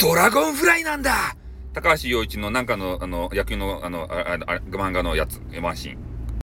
ドラゴンフライなんだ高橋洋一のなんかの、あの、野球の、あの、あああ漫画のやつ、ワンシーン。